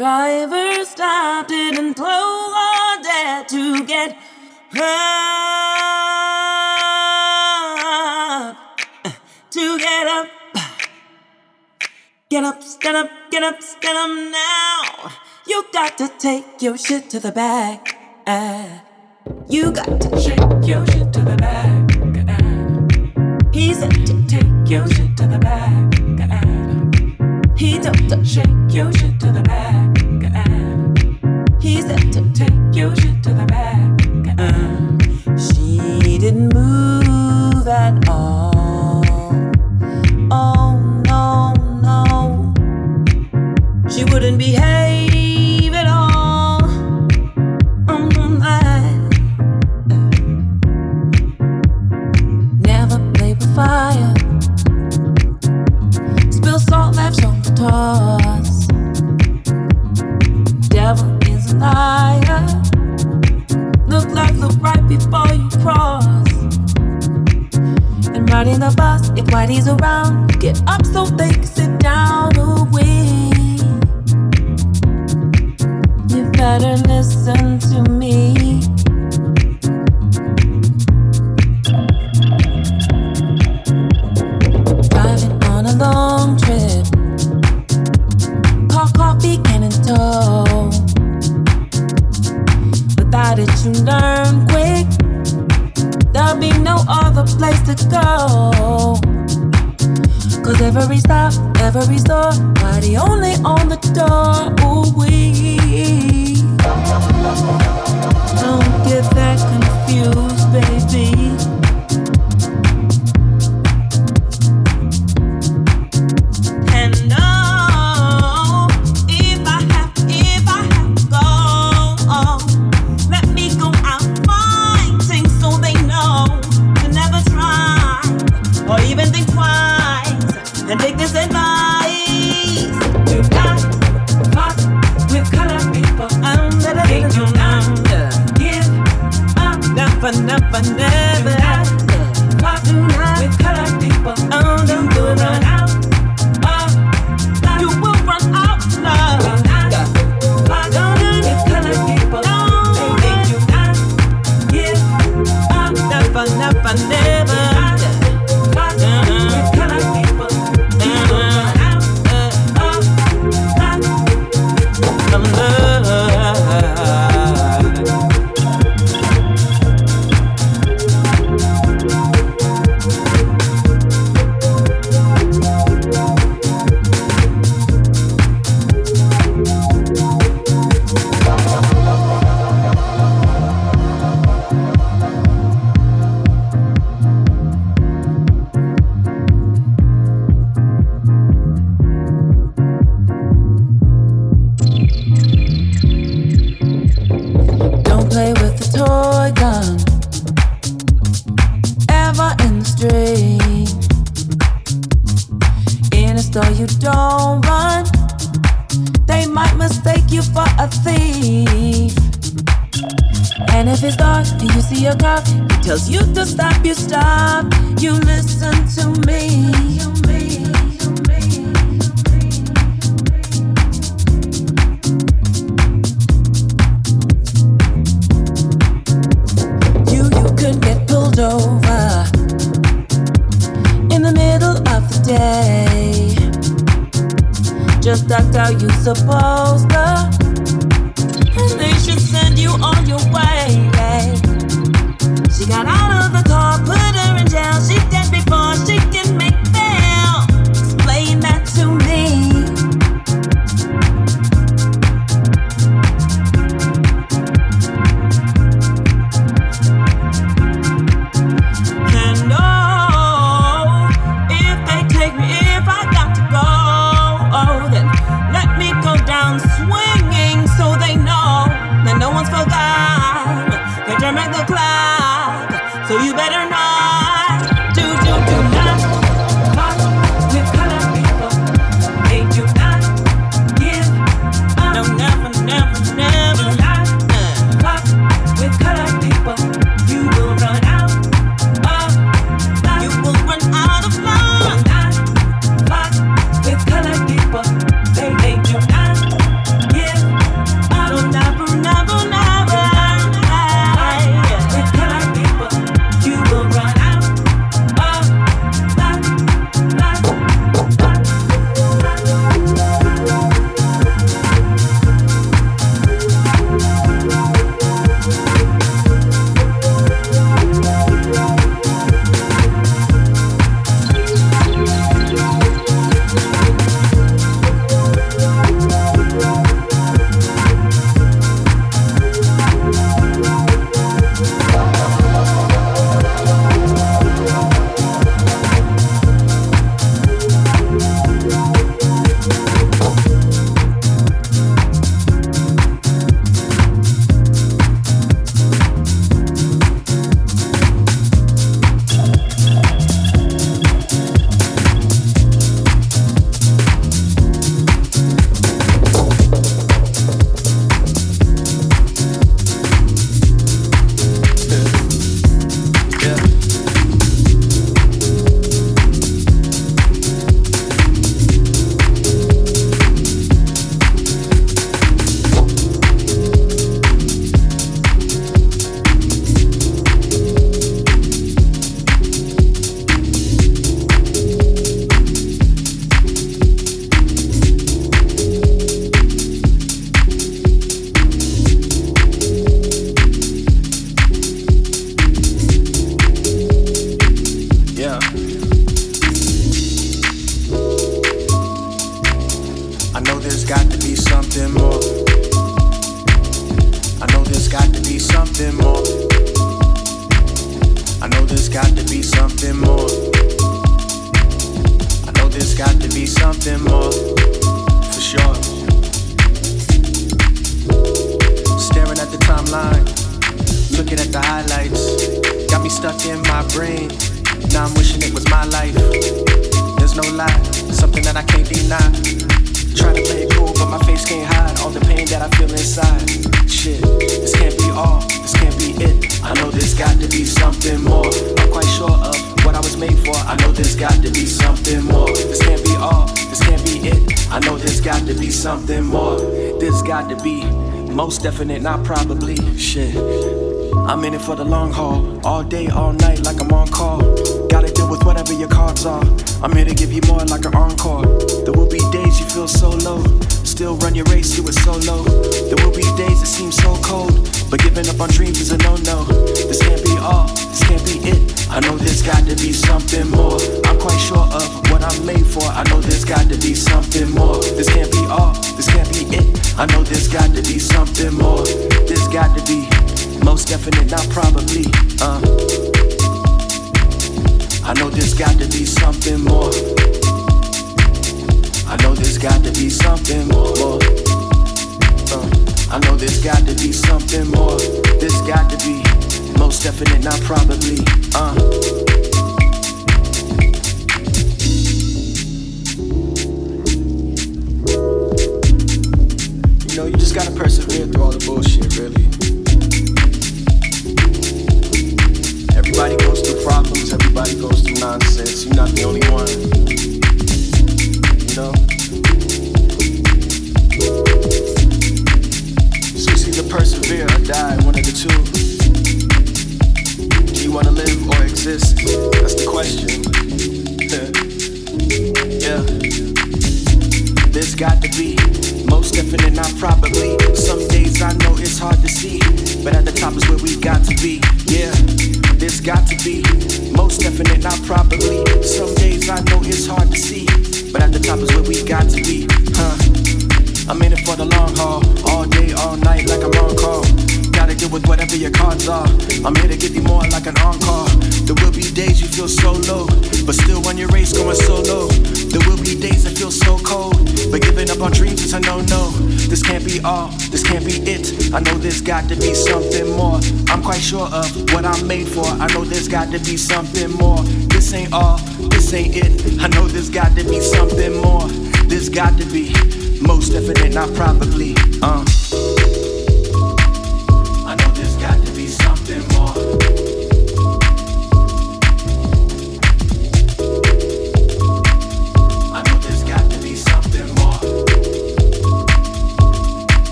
driver stopped, didn't close or dare to get up. To get up. Get up, stand up, get up, stand up now. You got to take your shit to the back. You got to shake your shit to the back. He said to take your shit to the back. He don't shake your shit to the back. She said to take you shit to the back. Uh-uh. She didn't move at all. Oh no no, she wouldn't behave. before you cross. And riding the bus, if whitey's around, get up so they can sit down away. You better listen to me. every stop, every store. Party only on the door. Ooh, we don't get that confused, baby.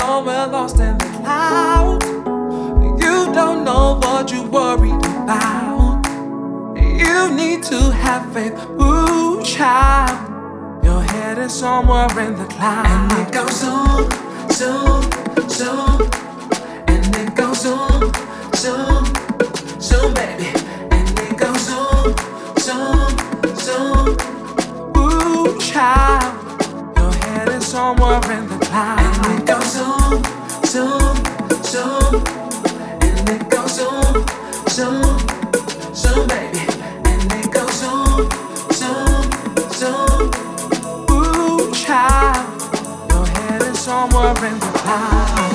somewhere lost in the clouds. You don't know what you worried about. You need to have faith, ooh, child. Your head is somewhere in the clouds. And it goes on, zoom, zoom. And it goes on, zoom, zoom, baby. And it goes on, zoom, zoom. Ooh, child somewhere in the clouds. And it goes on, zoom, zoom. And it goes on, zoom, zoom, baby. And it goes on, zoom, zoom. Ooh, child, your head is somewhere in the clouds.